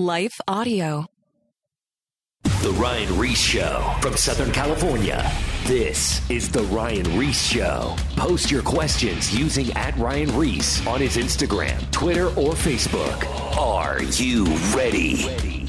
Life Audio. The Ryan Ries Show from Southern California. This is The Ryan Ries Show. Post your questions using at Ryan Ries on his Instagram, Twitter, or Facebook. Are you ready?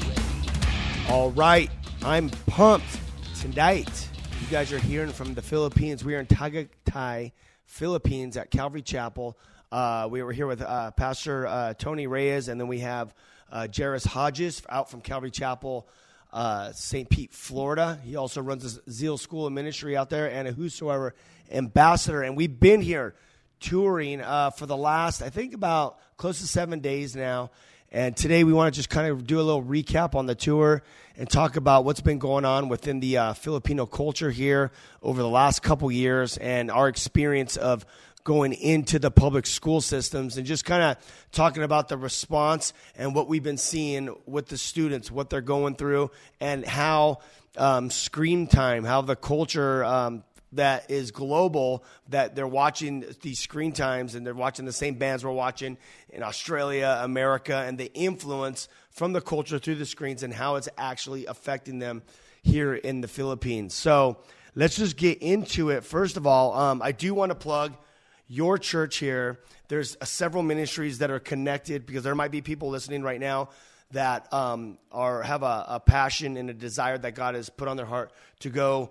All right, I'm pumped tonight. You guys are hearing from the Philippines. We are in Tagaytay, Philippines, at Calvary Chapel. Uh, we were here with uh, Pastor uh, Tony Reyes, and then we have uh, Jairus Hodges out from Calvary Chapel, uh, St. Pete, Florida. He also runs a Zeal School of Ministry out there, and a Whosoever ambassador. And we've been here touring uh, for the last, I think, about close to seven days now. And today we want to just kind of do a little recap on the tour and talk about what's been going on within the uh, Filipino culture here over the last couple years and our experience of going into the public school systems and just kind of talking about the response and what we've been seeing with the students, what they're going through, and how um, screen time, how the culture um, that is global that they're watching these screen times and they're watching the same bands we're watching in Australia, America, and the influence from the culture through the screens and how it's actually affecting them here in the Philippines. So let's just get into it. First of all, um, I do want to plug your church here. There's uh, several ministries that are connected because there might be people listening right now that um, are have a, a passion and a desire that God has put on their heart to go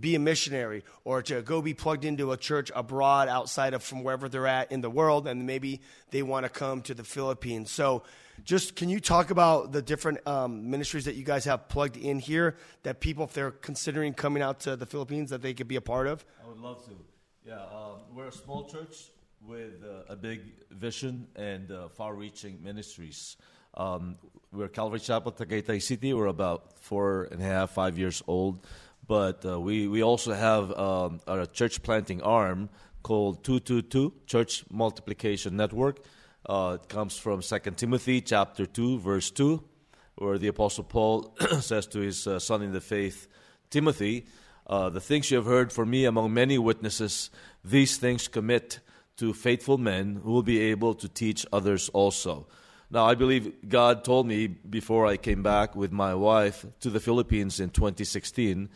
be a missionary or to go be plugged into a church abroad outside of from wherever they're at in the world and maybe they want to come to the philippines so just can you talk about the different um, ministries that you guys have plugged in here that people if they're considering coming out to the philippines that they could be a part of I would love to. Yeah, um, we're a small church with uh, a big vision and uh, far-reaching ministries. Um, we're Calvary Chapel, Tagaytay City. We're about four and a half, five years old, but uh, we we also have um, a church planting arm called 222 Church Multiplication Network. Uh, it comes from 2 Timothy chapter 2, verse 2, where the Apostle Paul says to his uh, son in the faith, Timothy, uh, the things you have heard from me among many witnesses, these things commit to faithful men who will be able to teach others also. Now, I believe God told me before I came back with my wife to the Philippines in 2016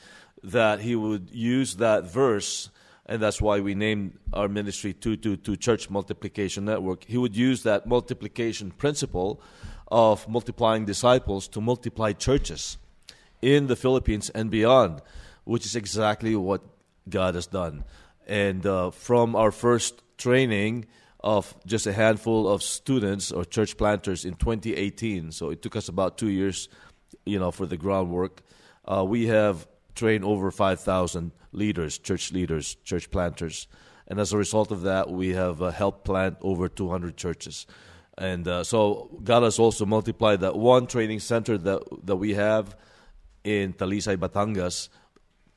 that He would use that verse, and that's why we named our ministry 222 Church Multiplication Network. He would use that multiplication principle of multiplying disciples to multiply churches in the Philippines and beyond, which is exactly what God has done. And uh, from our first training of just a handful of students or church planters in 2018, so it took us about two years, you know, for the groundwork. Uh, we have trained over 5,000 leaders, church leaders, church planters, and as a result of that, we have uh, helped plant over 200 churches. And uh, so God has also multiplied that one training center that that we have in Talisay, Batangas,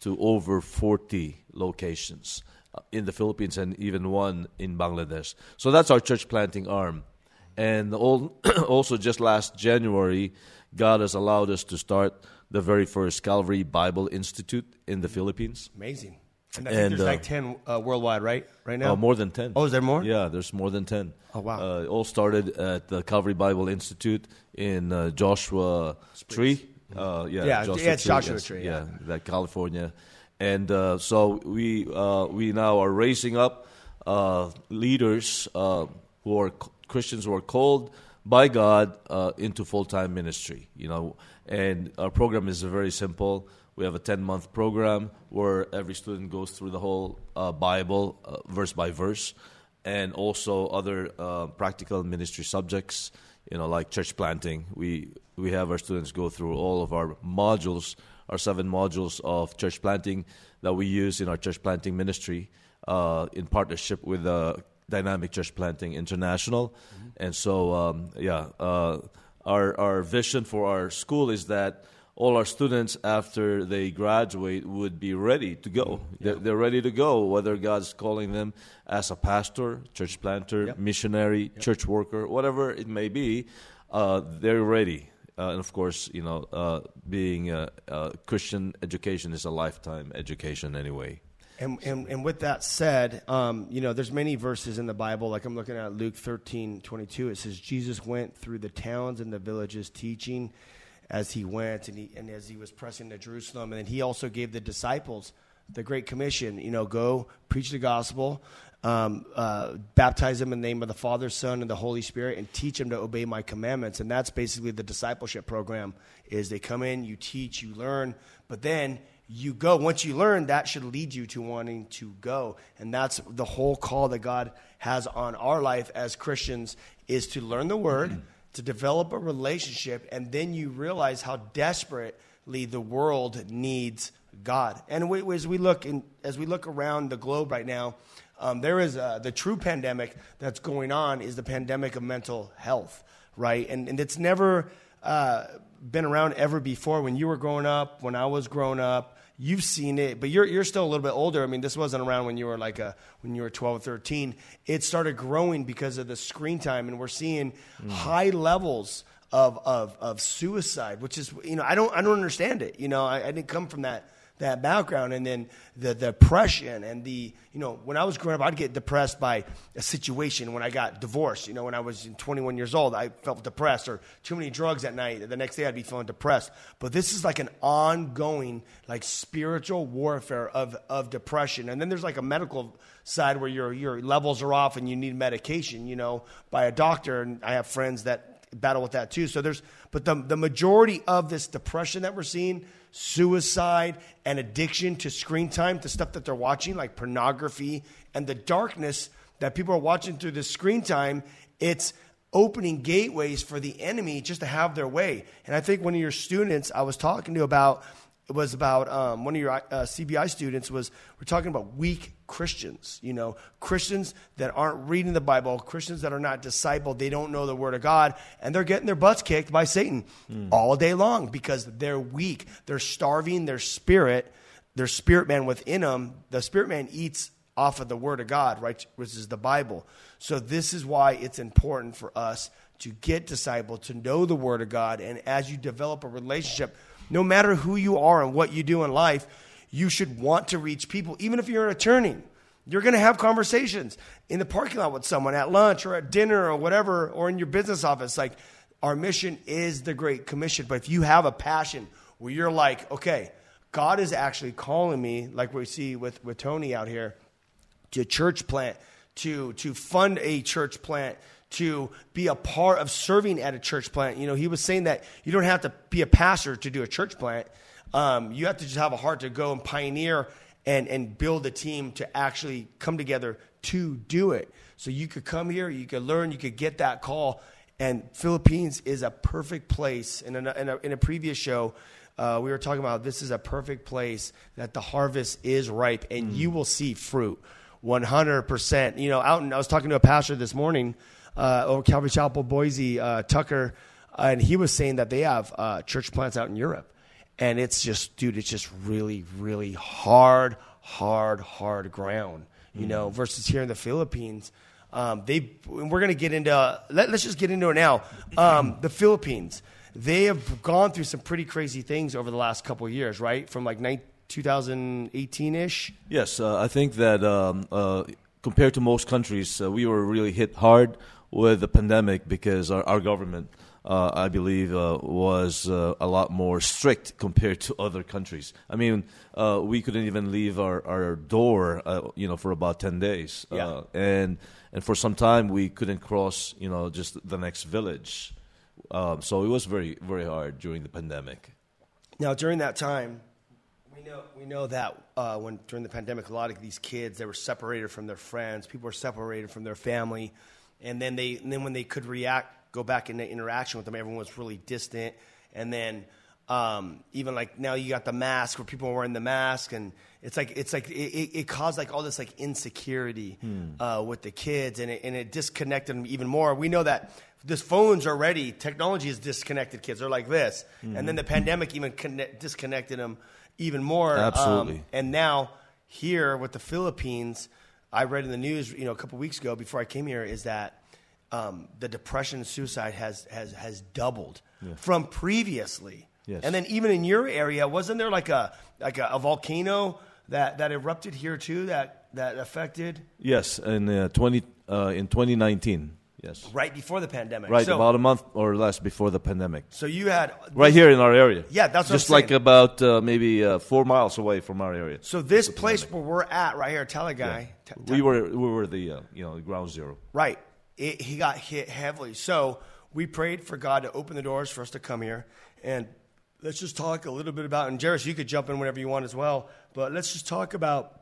to over 40 locations uh, in the Philippines and even one in Bangladesh. So that's our church planting arm. And all, also, just last January, God has allowed us to start the very first Calvary Bible Institute in the Philippines. amazing and i think And, there's uh, like 10 uh, worldwide right right now Uh, more than 10. oh is there more Yeah, there's more than 10. Oh, wow. Uh, all started at the Calvary Bible Institute in uh, Joshua Tree. Uh, yeah, Yeah, yeah, it's Joshua Tree, yeah. Yeah, that California. And uh, so we, uh, we now are raising up uh, leaders uh, who are Christians who are called by God uh, into full time ministry. You know, and our program is very simple. We have a 10 month program where every student goes through the whole uh, Bible, uh, verse by verse, and also other uh, practical ministry subjects, you know, like church planting. We, we have our students go through all of our modules, our seven modules of church planting that we use in our church planting ministry uh, in partnership with uh, Dynamic Church Planting International. And so, um, yeah, uh, our, our vision for our school is that all our students, after they graduate, would be ready to go. They're, they're ready to go, whether God's calling them as a pastor, church planter, Yep. missionary, church worker, whatever it may be, uh, they're ready. Uh, and of course, you know, uh, being a, uh Christian education is a lifetime education anyway. And, and, and with that said, um, you know, there's many verses in the Bible. Like I'm looking at Luke 13, 22. It says, Jesus went through the towns and the villages teaching as he went and, he, and as he was pressing to Jerusalem. And then he also gave the disciples the Great Commission, you know, go preach the gospel, um, uh, baptize them in the name of the Father, Son, and the Holy Spirit, and teach them to obey my commandments. And that's basically the discipleship program is they come in, you teach, you learn, but then you go. Once you learn, that should lead you to wanting to go. And that's the whole call that God has on our life as Christians is to learn the word, mm-hmm. To develop a relationship, and then you realize how desperately the world needs God. And we, as we look in, as we look around the globe right now, um, there is a, the true pandemic that's going on is the pandemic of mental health, right? And and it's never uh, been around ever before. When you were growing up, when I was growing up, you've seen it, but you're you're still a little bit older. I mean, this wasn't around when you were like a when you were 12 or 13. It started growing because of the screen time, and we're seeing mm. high levels of, of of suicide, which is you know I don't I don't understand it. You know, I, I didn't come from that that background and then the, the depression and the you know when i was growing up i'd get depressed by a situation when i got divorced. You know when i was 21 years old i felt depressed or too many drugs at night. The next day i'd be feeling depressed. But this is like an ongoing like spiritual warfare of, of depression. And then there's like a medical side where your, your levels are off and you need medication you know by a doctor. And i have friends that battle with that too. So there's but the, the majority of this depression that we're seeing suicide and addiction to screen time, to stuff that they're watching, like pornography, and the darkness that people are watching through the screen time, it's opening gateways for the enemy just to have their way. And I think one of your students I was talking to about it was about um, one of your uh, CBI students was we're talking about weak Christians, you know, Christians that aren't reading the Bible, Christians that are not discipled, they don't know the Word of God, and they're getting their butts kicked by Satan mm. all day long because they're weak. They're starving their spirit, their spirit man within them. The spirit man eats off of the Word of God, right, which is the Bible. So this is why it's important for us to get discipled, to know the Word of God, and as you develop a relationship no matter who you are and what you do in life, you should want to reach people, even if you're an attorney. You're going to have conversations in the parking lot with someone at lunch or at dinner or whatever, or in your business office. Like, our mission is the Great Commission. But if you have a passion where you're like, okay, God is actually calling me, like we see with, with Tony out here, to church plant, to, to fund a church plant, to be a part of serving at a church plant. You know, he was saying that you don't have to be a pastor to do a church plant. Um, you have to just have a heart to go and pioneer and, and build a team to actually come together to do it. So you could come here, you could learn, you could get that call. And Philippines is a perfect place. In a, in a, in a previous show, uh, we were talking about this is a perfect place that the harvest is ripe and mm. you will see fruit 100%. You know, out and I was talking to a pastor this morning uh, or Calvary Chapel, Boise, uh, Tucker, and he was saying that they have uh, church plants out in Europe, and it's just, dude, it's just really, really hard, hard, hard ground, you mm-hmm. know. Versus here in the Philippines, um, they we're gonna get into let, us just get into it now. Um, the Philippines, they have gone through some pretty crazy things over the last couple years, right? From like 2018 ish. Yes, uh, I think that um, uh, compared to most countries, uh, we were really hit hard with the pandemic because our, our government, uh, I believe, uh, was uh, a lot more strict compared to other countries. I mean, uh, we couldn't even leave our, our door, uh, you know, for about 10 days. Uh, yeah. and, and for some time, we couldn't cross, you know, just the next village. Um, so it was very, very hard during the pandemic. Now, during that time, we know, we know that uh, when during the pandemic, a lot of these kids they were separated from their friends. People were separated from their family and then they and then when they could react, go back into interaction with them, everyone was really distant, and then. Um, even like now you got the mask where people are wearing the mask and it's like it's like it, it, it caused like all this like insecurity hmm. uh, with the kids and it, and it disconnected them even more we know that this phones already technology has disconnected kids they're like this mm-hmm. and then the pandemic even connect, disconnected them even more absolutely um, and now here with the philippines I read in the news, you know, a couple weeks ago before I came here, is that um, the depression and suicide has has has doubled yeah. from previously. Yes. And then even in your area, wasn't there like a like a, a volcano that that erupted here too. That that affected Yes, in uh, twenty uh, in 2019. Yes, right before the pandemic. right So, about a month or less before the pandemic. so you had Right here in our area. Yeah, that's just like about uh, maybe uh, four miles away from our area. So this place where we're at right here, Teleguy. Yeah. we were we were the uh, you know ground zero. Right. It, he got hit heavily. So we prayed for God to open the doors for us to come here. And let's just talk a little bit about, and Jairus, you could jump in whenever you want as well, but let's just talk about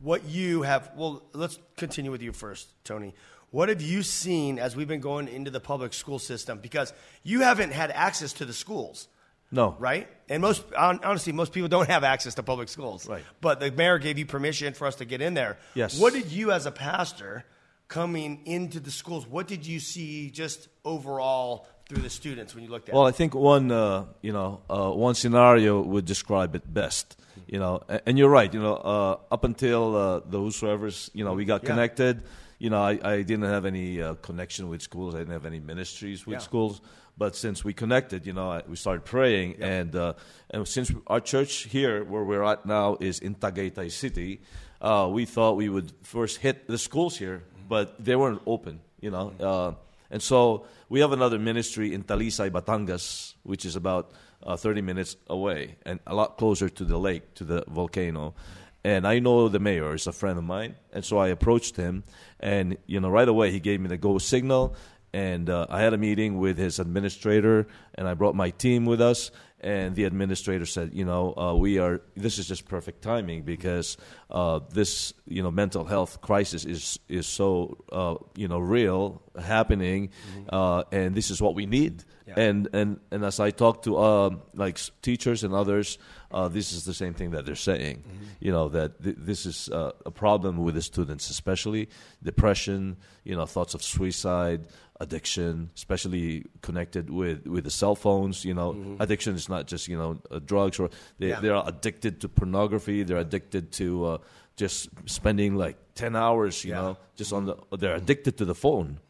what you have. Well, let's continue with you first, Tony. What have you seen as we've been going into the public school system? Because you haven't had access to the schools. No, Right? And most, honestly, most people don't have access to public schools. Right. But the mayor gave you permission for us to get in there. Yes. What did you, as a pastor, coming into the schools, what did you see just overall through the students when you looked at Well, it? I think one uh, you know uh, one scenario would describe it best. You know, and, and you're right. You know, uh, up until uh, the whosoever's, you know, we got Yeah. connected. You know, I, I didn't have any uh, connection with schools. I didn't have any ministries with Yeah. schools. But since we connected, you know, I, we started praying, and uh, and since our church here, where we're at now, is in Tagaytay City, uh, we thought we would first hit the schools here, but they weren't open. You know, uh, and so we have another ministry in Talisay, Batangas, which is about uh, 30 minutes away and a lot closer to the lake, to the volcano. And I know the mayor is a friend of mine, and so I approached him, and you know, right away he gave me the go signal, and uh, I had a meeting with his administrator, and I brought my team with us. And the administrator said, you know, uh, we are. This is just perfect timing because uh, this, you know, mental health crisis is is so, uh, you know, real, happening, uh, and this is what we need. Yeah. And and and as I talked to um, like teachers and others, uh, this is the same thing that they're saying. You know that th- this is uh, a problem with the students, especially depression. You know, thoughts of suicide, addiction, especially connected with, with the cell phones. You know, addiction is not just you know uh, drugs or they Yeah. they are addicted to pornography. They're addicted to uh, just spending like ten hours. You Yeah. know, just on the. They're addicted to the phone.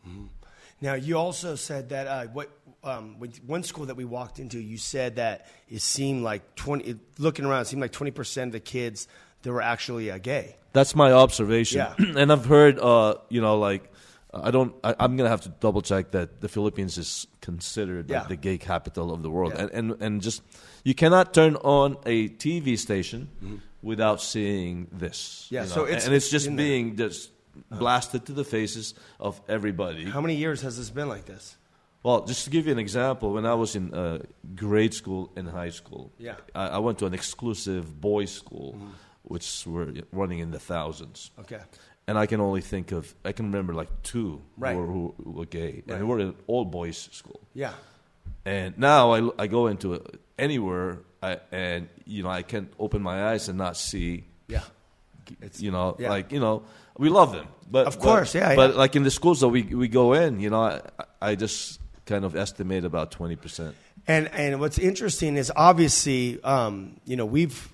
Now, you also said that uh, what um, one school that we walked into, you said that it seemed like 20, it, looking around, it seemed like 20% of the kids that were actually uh, gay. That's my observation. Yeah. and I've heard, uh, you know, like I don't. I, I'm gonna have to double check that the Philippines is considered like Yeah. the gay capital of the world, Yeah. and, and and just you cannot turn on a TV station without seeing this. Mm-hmm. Yeah, you so it's- and it's just in there. being just blasted to the faces of everybody. How many years has this been like this? Well, just to give you an example, when I was in uh, grade school and high school, Yeah. I, I went to an exclusive boys' school, which were running in the thousands Okay. and I can only think of I can remember like two Right. who, were, who were gay, Right. and we're an all boys school. Yeah. And now I, I go into it anywhere, I, and you know I can open my eyes and not see, Yeah. It's, you know, yeah. like you know we love them, but Of course, but, yeah, But yeah. like in the schools that we we go in, you know, I, I just kind of estimate about twenty percent. And and what's interesting is obviously, um, you know, we've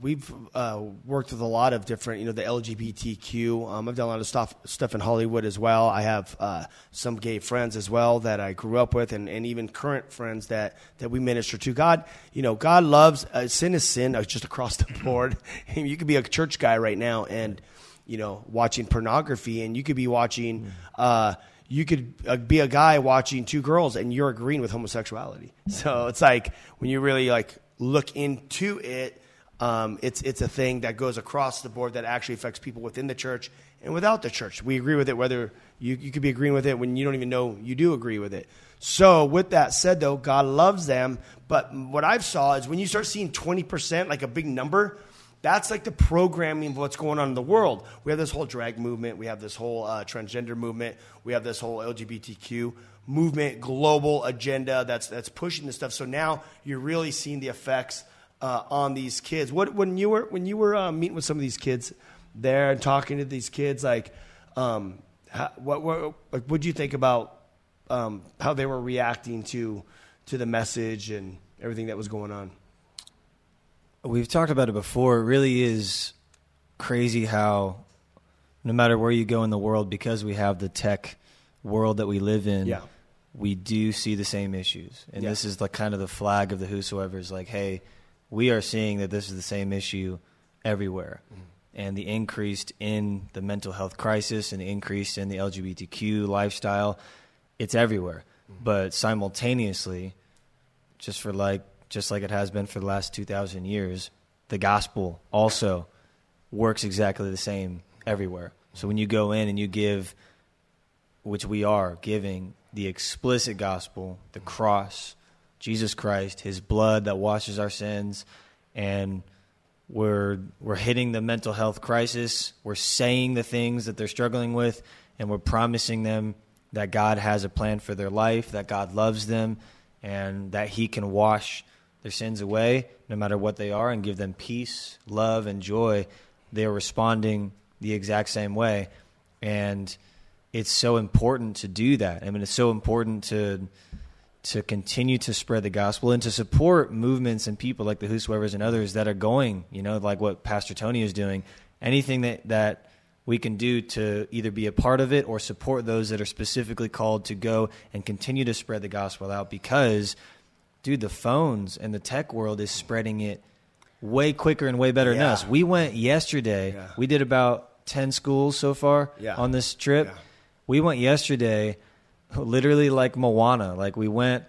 we've uh, worked with a lot of different, you know, the LGBTQ. Um, I've done a lot of stuff stuff in Hollywood as well. I have uh, some gay friends as well that I grew up with, and, and even current friends that that we minister to. God, you know, God loves uh, sin is sin, uh, just across the board. you could be a church guy right now and you know watching pornography, and you could be watching. Uh, you could uh, be a guy watching two girls and you're agreeing with homosexuality. So it's like when you really like look into it, um, it's it's a thing that goes across the board that actually affects people within the church and without the church. We agree with it whether you, you could be agreeing with it when you don't even know you do agree with it. So with that said though, God loves them, but what I've saw is when you start seeing 20% like a big number, that's like the programming of what's going on in the world. We have this whole drag movement. We have this whole uh, transgender movement. We have this whole LGBTQ movement, global agenda that's that's pushing this stuff. So now you're really seeing the effects uh, on these kids. What when you were when you were uh, meeting with some of these kids there and talking to these kids, like, um, how, what what like, what you think about um, how they were reacting to to the message and everything that was going on? We've talked about it before. It really is crazy how no matter where you go in the world, because we have the tech world that we live in, Yeah. we do see the same issues. And Yeah. this is like kind of the flag of the whosoever is like, hey, we are seeing that this is the same issue everywhere. Mm-hmm. And the increase in the mental health crisis and the increase in the LGBTQ lifestyle, it's everywhere. Mm-hmm. But simultaneously, just for like just like it has been for the last 2000 years, the gospel also works exactly the same everywhere. So when you go in and you give which we are giving the explicit gospel, the cross, Jesus Christ, his blood that washes our sins and we're we're hitting the mental health crisis, we're saying the things that they're struggling with and we're promising them that God has a plan for their life, that God loves them and that he can wash their sins away no matter what they are and give them peace, love and joy. They're responding the exact same way and it's so important to do that. I mean, it's so important to to continue to spread the gospel and to support movements and people like the Whosoevers and others that are going, you know, like what Pastor Tony is doing. Anything that that we can do to either be a part of it or support those that are specifically called to go and continue to spread the gospel out because dude, the phones and the tech world is spreading it way quicker and way better than us. We went yesterday. Yeah. We did about 10 schools so far Yeah. on this trip. Yeah. We went yesterday literally like Moana. Like we went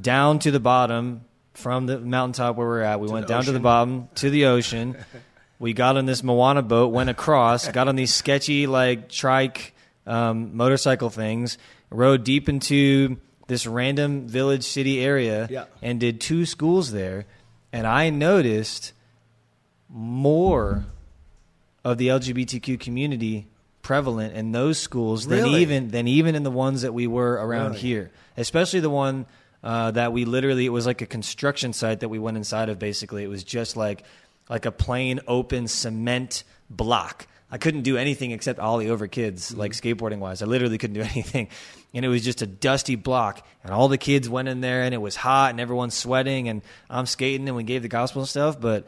down to the bottom from the mountaintop where we're at. We went the down to the bottom to the ocean. we got on this Moana boat, went across, got on these sketchy like trike um, motorcycle things, rode deep into this random village city area, Yeah. and did two schools there. And I noticed more of the LGBTQ community prevalent in those schools than Really? even than even in the ones that we were around Really? here. Especially the one uh, that we literally it was like a construction site that we went inside of. Basically, it was just like like a plain open cement block. I couldn't do anything except ollie over kids, mm-hmm. like skateboarding wise. I literally couldn't do anything. And it was just a dusty block. And all the kids went in there and it was hot and everyone's sweating and I'm skating and we gave the gospel and stuff. But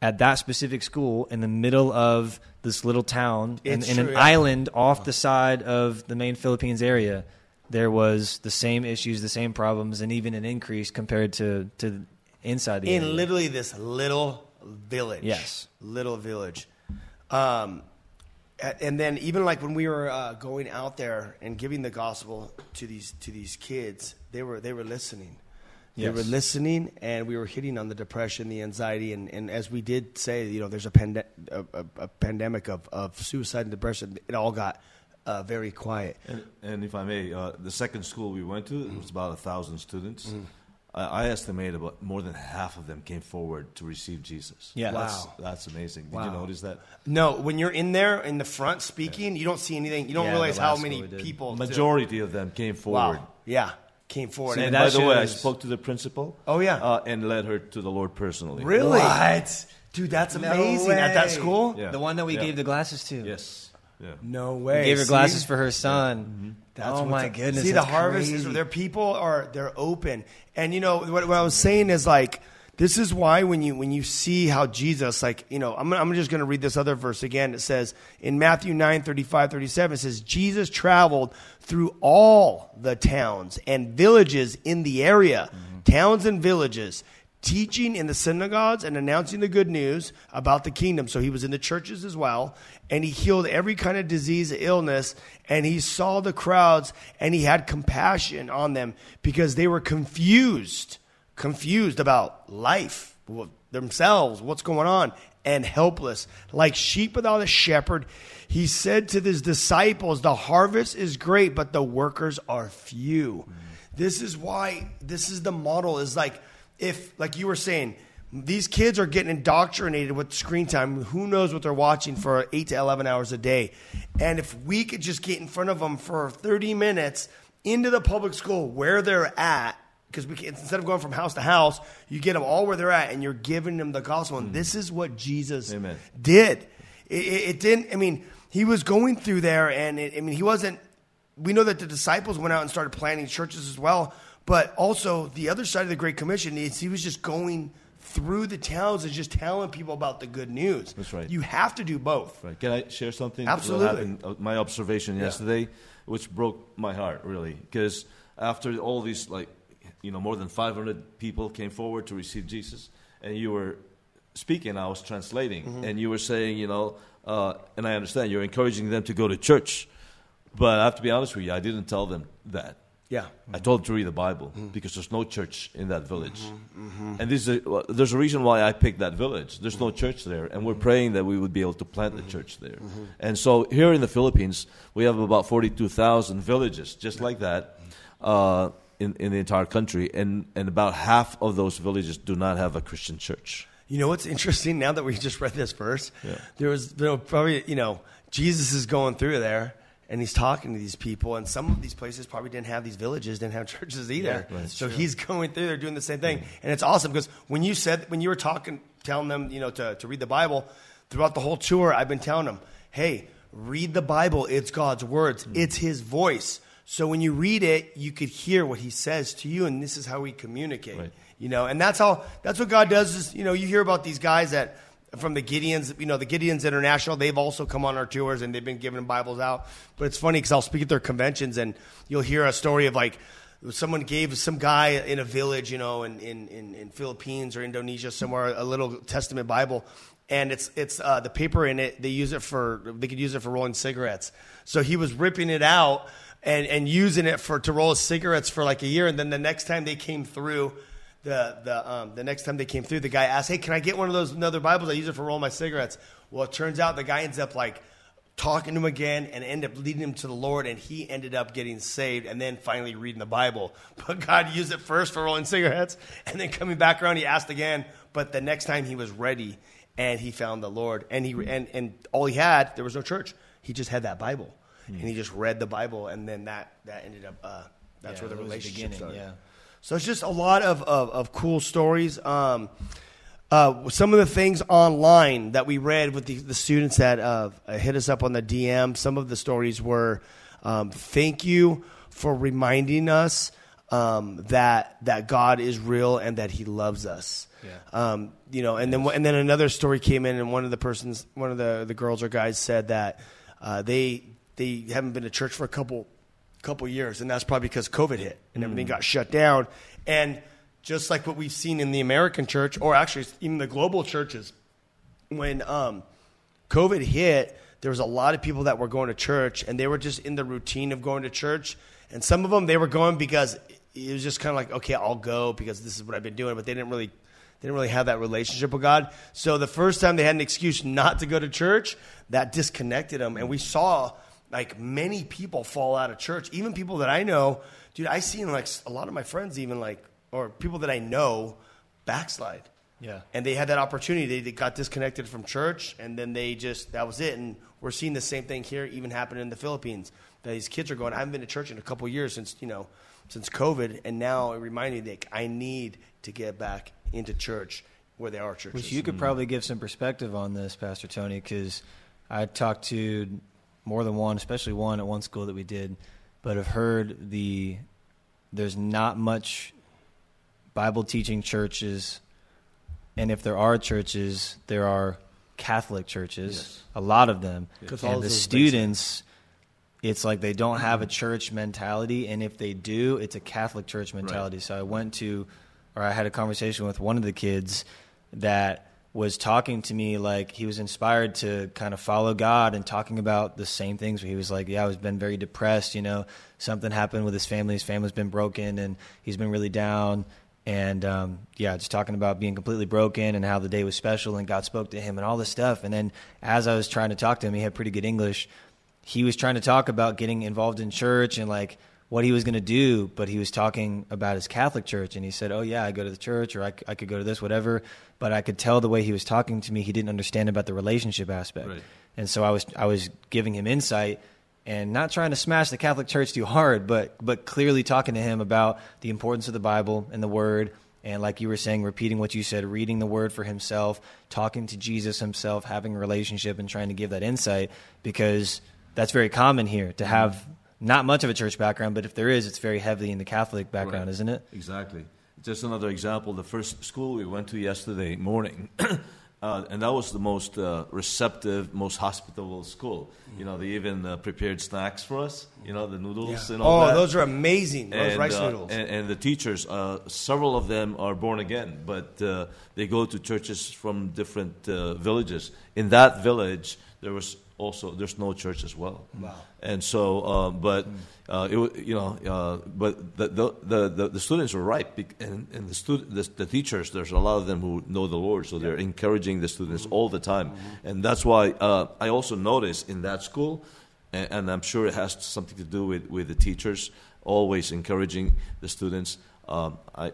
at that specific school in the middle of this little town in, in an island off the side of the main Philippines area, there was the same issues, the same problems, and even an increase compared to, to inside the area. in literally this little village. Yes. little village. Um, and then even like when we were uh, going out there and giving the gospel to these to these kids, they were they were listening. They Yes. were listening, and we were hitting on the depression, the anxiety, and, and as we did say, you know, there's a, pande- a, a, a pandemic of, of suicide and depression. It all got uh, very quiet. And, and if I may, uh, the second school we went to it was about a thousand students. Mm. I, I estimate about more than half of them came forward to receive Jesus. Yeah. that's, Wow. that's amazing. Did Wow. you notice that? No, when you're in there in the front speaking, you don't see anything. You don't Yeah, realize how last many one we did. people. Majority of them came forward. Wow. Yeah, came forward. And And by that the way, I shows- spoke to the principal. Oh, yeah. uh, and led her to the Lord personally. Really? What? Dude, that's amazing. At that way. school? Yeah. The one that we Yeah. gave the glasses to. Yes. Yeah. No We way. gave her See? glasses for her son. Mm-hmm. That's oh what's my up. goodness. See, the that's harvest is their people are they're open, and you know what, what I was saying is like this is why when you when you see how Jesus like you know I'm I'm just going to read this other verse again. It says in Matthew 9, 35, 37, it says Jesus traveled through all the towns and villages in the area, mm-hmm. towns and villages. Teaching in the synagogues and announcing the good news about the kingdom. So he was in the churches as well, and he healed every kind of disease, illness, and he saw the crowds and he had compassion on them because they were confused, confused about life, themselves, what's going on, and helpless. Like sheep without a shepherd, he said to his disciples, The harvest is great, but the workers are few. Mm. This is why, this is the model, is like, if, like you were saying, these kids are getting indoctrinated with screen time. Who knows what they're watching for eight to 11 hours a day. And if we could just get in front of them for 30 minutes into the public school where they're at, because we can, instead of going from house to house, you get them all where they're at and you're giving them the gospel. And hmm. this is what Jesus Amen. did. It, it, it didn't, I mean, he was going through there and it, I mean, he wasn't, we know that the disciples went out and started planting churches as well. But also, the other side of the Great Commission is he was just going through the towns and just telling people about the good news. That's right. You have to do both. Right. Can I share something? Absolutely. That happened, uh, my observation yesterday, which broke my heart really, because after all these, like, you know, more than 500 people came forward to receive Jesus, and you were speaking, I was translating, and you were saying, you know, uh, and I understand you're encouraging them to go to church, but I have to be honest with you, I didn't tell them that. Yeah. I told to read the Bible mm-hmm. because there's no church in that village, mm-hmm. Mm-hmm. and this is a, there's a reason why I picked that village. There's no church there, and we're praying that we would be able to plant the church there. And so here in the Philippines, we have about forty-two thousand villages, just like that, uh, in in the entire country, and and about half of those villages do not have a Christian church. You know what's interesting now that we just read this verse? Yeah. There was there were probably, you know, Jesus is going through there and he's talking to these people, and some of these places probably didn't have these villages, didn't have churches either. Yeah, so he's going through there doing the same thing. And it's awesome because when you said, when you were talking, telling them, you know, to, to read the Bible, throughout the whole tour, I've been telling them, hey, read the Bible. It's God's words, hmm. it's his voice. So when you read it, you could hear what he says to you, and this is how we communicate. Right. You know, and that's how that's what God does. Is you know, you hear about these guys that from the Gideons, you know, the Gideons International. They've also come on our tours and they've been giving Bibles out. But it's funny because I'll speak at their conventions and you'll hear a story of like someone gave some guy in a village, you know, in in, in, in Philippines or Indonesia somewhere a little Testament Bible. And it's it's uh, the paper in it. They use it for they could use it for rolling cigarettes. So he was ripping it out and, and using it for to roll cigarettes for like a year. And then the next time they came through, the the um, the next time they came through, the guy asked, "Hey, can I get one of those another Bibles? I use it for rolling my cigarettes." Well, it turns out the guy ends up like talking to him again and end up leading him to the Lord, and he ended up getting saved and then finally reading the Bible. But God used it first for rolling cigarettes, and then coming back around, he asked again. But the next time he was ready, and he found the Lord, and he and and all he had there was no church. He just had that Bible, and he just read the Bible, and then that that ended up. Uh, that's Yeah, where the that was the relationship started. yeah. So it's just a lot of, of, of cool stories. Um, uh, some of the things online that we read with the, the students that uh, hit us up on the DM, some of the stories were um, thank you for reminding us um, that that God is real and that He loves us. Yeah. Um, you know, and then and then another story came in, and one of the persons, one of the the girls or guys said that uh, they they haven't been to church for a couple couple years, and that's probably because COVID hit and everything got shut down. And just like what we've seen in the American church, or actually even the global churches, when um, COVID hit, there was a lot of people that were going to church, and they were just in the routine of going to church. And some of them they were going because it was just kind of like, okay, I'll go because this is what I've been doing, but they didn't really they didn't really have that relationship with God. So the first time they had an excuse not to go to church, that disconnected them, and we saw like many people fall out of church, even people that I know. Dude, I seen like a lot of my friends, even like or people that I know, backslide. Yeah. And they had that opportunity. They, they got disconnected from church, and then they just that was it. And we're seeing the same thing here, even happen in the Philippines. That these kids are going. I haven't been to church in a couple years since you know, since COVID, and now it reminded me that I need to get back into church where there are churches. Which you could probably give some perspective on this, Pastor Tony, because I talked to more than one, especially one at one school that we did, but have heard the there's not much Bible teaching churches, and if there are churches, there are Catholic churches, Yes. a lot of them, and the students. It's like they don't have a church mentality, and if they do, it's a Catholic church mentality. So I went to, or I had a conversation with one of the kids that was talking to me like he was inspired to kind of follow God and talking about the same things. He was like, "Yeah, I've been very depressed. You know, something happened with his family. His family's been broken, and he's been really down." And um, yeah, just talking about being completely broken and how the day was special and God spoke to him and all this stuff. And then as I was trying to talk to him, he had pretty good English. He was trying to talk about getting involved in church and like what he was going to do, but he was talking about his Catholic church. And he said, Oh, yeah, I go to the church or I, I could go to this, whatever. But I could tell the way he was talking to me, he didn't understand about the relationship aspect. Right. And so I was, I was giving him insight and not trying to smash the Catholic Church too hard, but but clearly talking to him about the importance of the Bible and the Word, and like you were saying, repeating what you said, reading the Word for himself, talking to Jesus himself, having a relationship, and trying to give that insight because that's very common here to mm-hmm. have not much of a church background, but if there is, it's very heavily in the Catholic background, Right. isn't it? Exactly. Just another example. The first school we went to yesterday morning, Uh, and that was the most uh, receptive, most hospitable school. You know, they even uh, prepared snacks for us. You know, the noodles and all Oh, that. those are amazing. Those and, rice uh, noodles. And, and the teachers, uh, several of them are born again, but uh, they go to churches from different uh, villages. In that village, there was also there's no church as well. Wow. And so, uh, but uh, it, you know, uh, but the the, the, the students were right, and, and the, stud- the the teachers. There's a lot of them who know the Lord, so they're encouraging the students all the time, and that's why uh, I also noticed in that school, and, and I'm sure it has something to do with with the teachers always encouraging the students. Um, I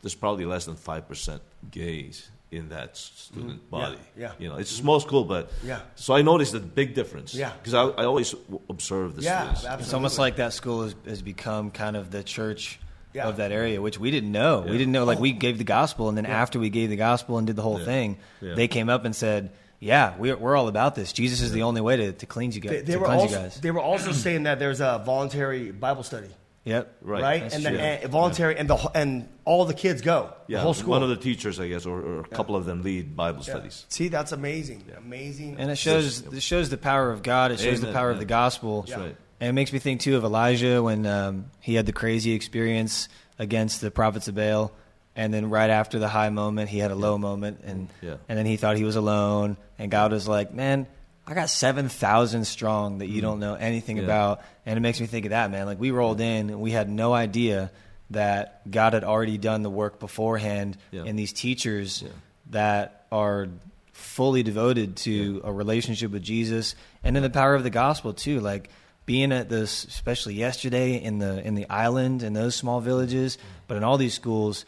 there's probably less than five percent gays in that student body. Mm-hmm. yeah. You know, it's a small school, but Yeah. So I noticed a big difference. Yeah. because I, I always observe the yeah, students. absolutely. It's almost like that school has, has become kind of the church Yeah. of that area, which we didn't know. We didn't know. Like we gave the gospel, and then after we gave the gospel and did the whole Yeah. thing, Yeah. they came up and said, "Yeah, we're we're all about this. Jesus is the only way to, to cleanse you guys. They, they to were cleanse also, you guys." they were also saying that there's a voluntary Bible study, Yep. Right. right? That's And, the, true. and voluntary, and the and all the kids go. yeah, the whole school. one of the teachers, I guess, or, or a couple of them lead Bible Yeah. studies. See, that's amazing. Amazing. And it shows it shows the power of God. It shows the Amen, power of the gospel. That's right. And it makes me think too of Elijah when um, he had the crazy experience against the prophets of Baal, and then right after the high moment, he had a low moment, and Yeah. and then he thought he was alone, and God was like, "Man, I got seven thousand strong that you mm. don't know anything. Yeah. about," and it makes me think of that, man. Like we rolled in, and we had no idea that God had already done the work beforehand, Yeah. and these teachers Yeah. that are fully devoted to a relationship with Jesus and in the power of the gospel too like being at this especially yesterday in the in the island in those small villages mm. but in all these schools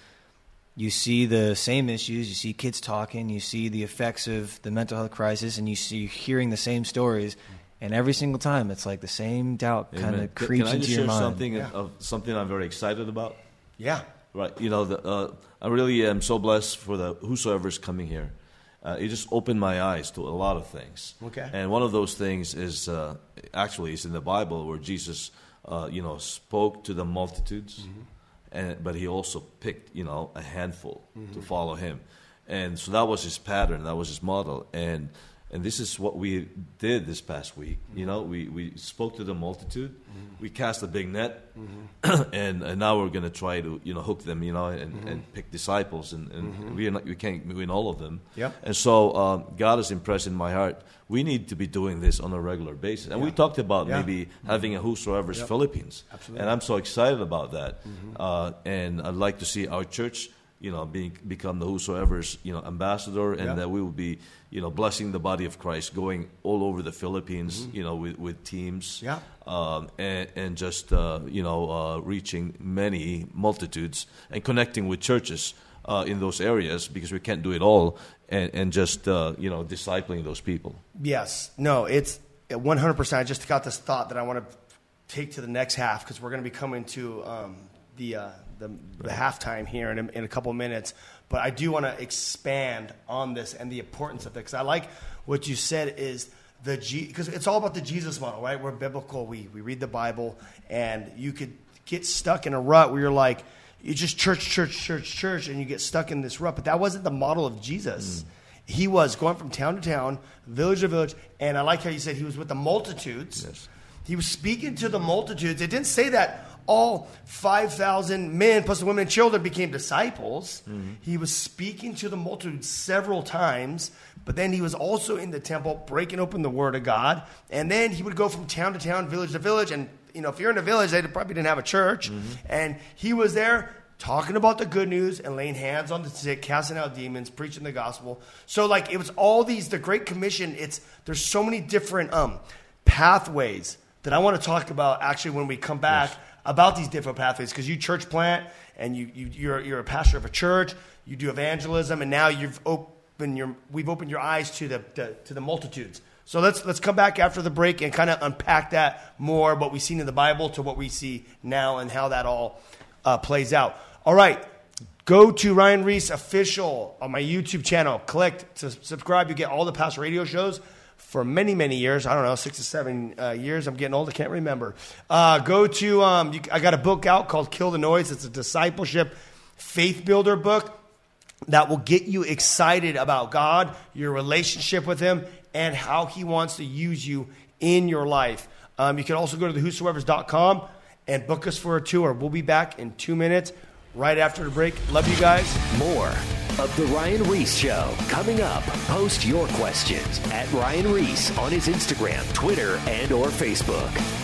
you see the same issues you see kids talking you see the effects of the mental health crisis and you see you're hearing the same stories and every single time it's like the same doubt kind Amen. of Can- creeps Can I into just your share mind something Yeah. of something I'm very excited about? yeah. Right. You know, the, uh, I really am so blessed for the whosoever's coming here. Uh, it just opened my eyes to a lot of things. Okay. And one of those things is uh, actually it's in the Bible where Jesus, uh, you know, spoke to the multitudes, Mm-hmm. And but he also picked, you know, a handful Mm-hmm. to follow him, and so that was his pattern, that was his model, and and this is what we did this past week. You know, we, we spoke to the multitude, mm-hmm. we cast a big net, mm-hmm. and, and now we're going to try to you know hook them, you know, and, and mm-hmm. pick disciples, and, and we are not, we can't win all of them. Yep. And so um, God is impressed in my heart. We need to be doing this on a regular basis, and we talked about Yeah. maybe having a whosoever's Philippines, Absolutely. and I'm so excited about that. Uh, and I'd like to see our church, you know, being become the whosoever's you know ambassador, and Yeah. that we will be you know blessing the body of Christ, going all over the Philippines, you know, with with teams, Yeah. um, and, and just uh, you know uh, reaching many multitudes and connecting with churches uh, in those areas because we can't do it all, and, and just uh, you know discipling those people. Yes. No, it's 100%. I just got this thought that I want to take to the next half because we're going to be coming to um, the, uh, the, the halftime here in a, in a couple minutes. But I do want to expand on this and the importance of it because I like what you said is the because it's all about the Jesus model, right? We're biblical. We, we read the Bible, and you could get stuck in a rut where you're like, you just church, church, church, church, and you get stuck in this rut. But that wasn't the model of Jesus. Mm. He was going from town to town, village to village, and I like how you said he was with the multitudes. Yes. He was speaking to the multitudes. It didn't say that all 5,000 men plus the women and children became disciples. He was speaking to the multitude several times, but then he was also in the temple breaking open the word of God. And then he would go from town to town, village to village. And, you know, if you're in a village, they probably didn't have a church. And he was there talking about the good news and laying hands on the sick, casting out demons, preaching the gospel. So like it was all these the Great Commission. It's there's so many different um, pathways that I want to talk about actually when we come back about these different pathways because you church plant and you, you you're you're a pastor of a church, you do evangelism, and now you've opened your we've opened your eyes to the, the to the multitudes. So let's let's come back after the break and kind of unpack that more what we've seen in the Bible to what we see now and how that all uh, plays out. All right. Go to Ryan Ries official on my YouTube channel. Click to subscribe. You get all the past radio shows for many, many years. I don't know, six to seven uh, years. I'm getting old. I can't remember. Uh, go to, um, you, I got a book out called Kill the Noise. It's a discipleship faith builder book. that will get you excited about God, your relationship with Him, and how He wants to use you in your life. Um, you can also go to the whosoever's.com and book us for a tour. We'll be back in two minutes right after the break. Love you guys. More of The Ryan Ries Show coming up. Post your questions at Ryan Ries on his Instagram, Twitter, and or Facebook.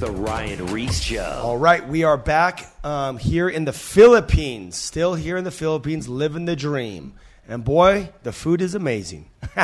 the Ryan Ries Show. All right, we are back um, here in the Philippines. Still here in the Philippines, living the dream. And boy, the food is amazing.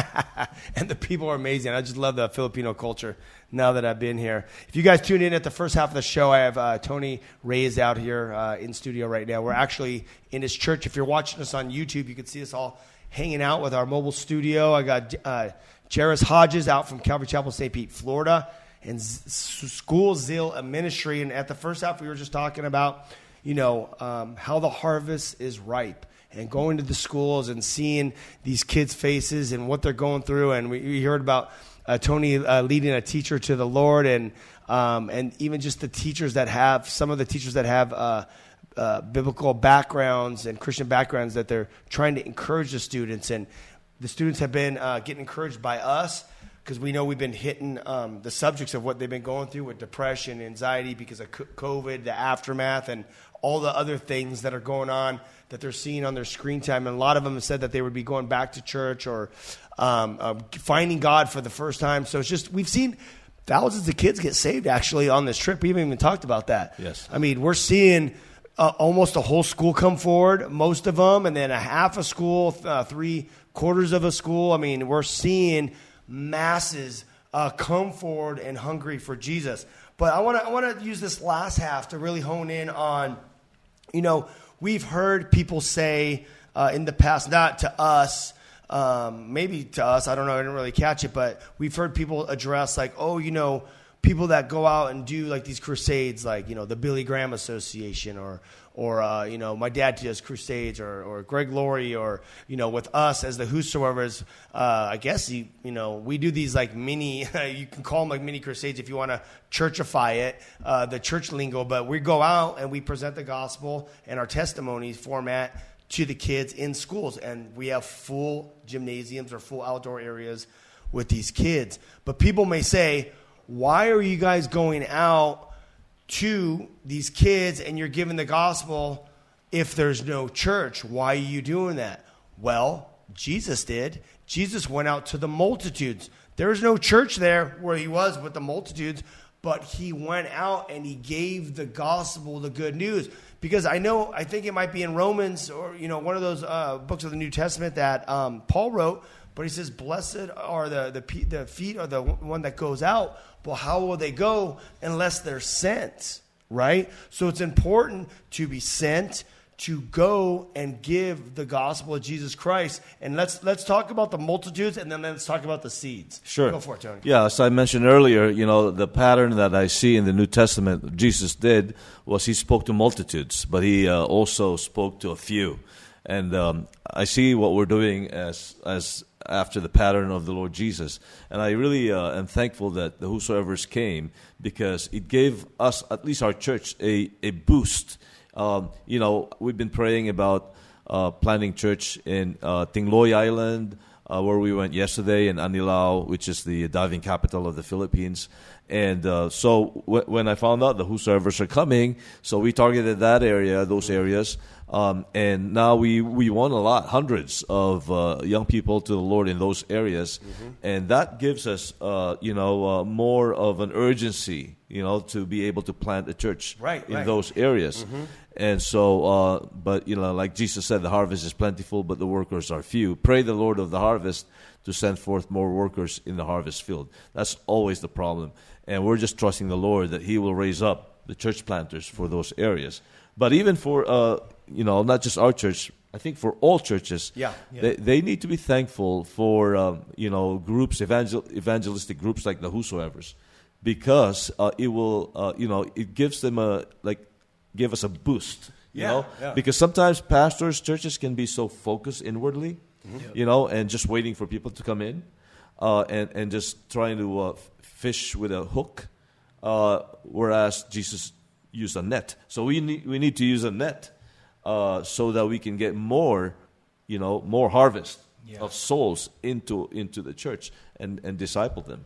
and the people are amazing. I just love the Filipino culture now that I've been here. If you guys tune in at the first half of the show, I have uh, Tony Reyes out here uh, in studio right now. We're actually in his church. If you're watching us on YouTube, you can see us all hanging out with our mobile studio. I got uh, Jairus Hodges out from Calvary Chapel, St. Pete, Florida, and School Zeal and Ministry. And at the first half, we were just talking about, you know, um, how the harvest is ripe and going to the schools and seeing these kids' faces and what they're going through. And we, we heard about uh, Tony uh, leading a teacher to the Lord, and um, and even just the teachers that have some of the teachers that have. Uh, uh, biblical backgrounds and Christian backgrounds that they're trying to encourage the students, and the students have been uh, getting encouraged by us because we know we've been hitting um, the subjects of what they've been going through with depression, anxiety because of COVID, the aftermath, and all the other things that are going on that they're seeing on their screen time. And a lot of them have said that they would be going back to church or um, uh, finding God for the first time. So it's just, we've seen thousands of kids get saved actually on this trip. We haven't even talked about that. Yes. I mean, we're seeing uh, almost a whole school come forward, most of them, and then a half a school, uh, three quarters of a school. I mean, we're seeing masses uh, come forward and hungry for Jesus. But I want to I want to use this last half to really hone in on, you know, we've heard people say uh, in the past, not to us, um, maybe to us, I don't know, I didn't really catch it, but we've heard people address like, oh, you know, people that go out and do like these crusades, like you know the Billy Graham Association, or or uh, you know my dad does crusades, or or Greg Laurie, or you know with us as the Whosoevers. Uh, I guess you you know we do these like mini. you can call them like mini crusades if you want to churchify it, uh, the church lingo. But we go out and we present the gospel and our testimonies format to the kids in schools, and we have full gymnasiums or full outdoor areas with these kids. But people may say, why are you guys going out to these kids and you're giving the gospel if there's no church? Why are you doing that? Well, Jesus did. Jesus went out to the multitudes. There was no church there where he was with the multitudes, but he went out and he gave the gospel the good news. Because I know, I think it might be in Romans or you know one of those uh, books of the New Testament that um, Paul wrote. But he says, "Blessed are the, the the feet are the one that goes out, well, how will they go unless they're sent? Right? So it's important to be sent to go and give the gospel of Jesus Christ. And let's let's talk about the multitudes and then let's talk about the seeds. Sure. Go for it, Tony. Yeah, as I mentioned earlier, you know, the pattern that I see in the New Testament Jesus did was he spoke to multitudes, but he uh, also spoke to a few. And um, I see what we're doing as as after the pattern of the Lord Jesus. And I really uh, am thankful that the Whosoevers came because it gave us, at least our church, a, a boost. Um, you know, we've been praying about uh, planting church in uh, Tingloy Island, uh, where we went yesterday, in Anilao, which is the diving capital of the Philippines. And uh, so w- when I found out the Whosoevers are coming, so we targeted that area, those areas. Um, and now we, we won a lot, hundreds of uh, young people to the Lord in those areas, mm-hmm. and that gives us, uh, you know, uh, more of an urgency, you know, to be able to plant a church right, in right. those areas. Mm-hmm. And so, uh, but you know, like Jesus said, the harvest is plentiful, but the workers are few. Pray the Lord of the harvest to send forth more workers in the harvest field. That's always the problem, and we're just trusting the Lord that He will raise up the church planters for those areas. But even for uh, you know, not just our church. I think for all churches, yeah, yeah. They, they need to be thankful for um, you know groups, evangel- evangelistic groups like the Whosoevers, because uh, it will uh, you know it gives them a like give us a boost. You yeah, know, yeah. because sometimes pastors, churches can be so focused inwardly, mm-hmm. you know, and just waiting for people to come in, uh, and and just trying to uh, fish with a hook, uh, whereas Jesus used a net. So we need we need to use a net uh, so that we can get more, you know, more harvest yeah. of souls into into the church and and disciple them.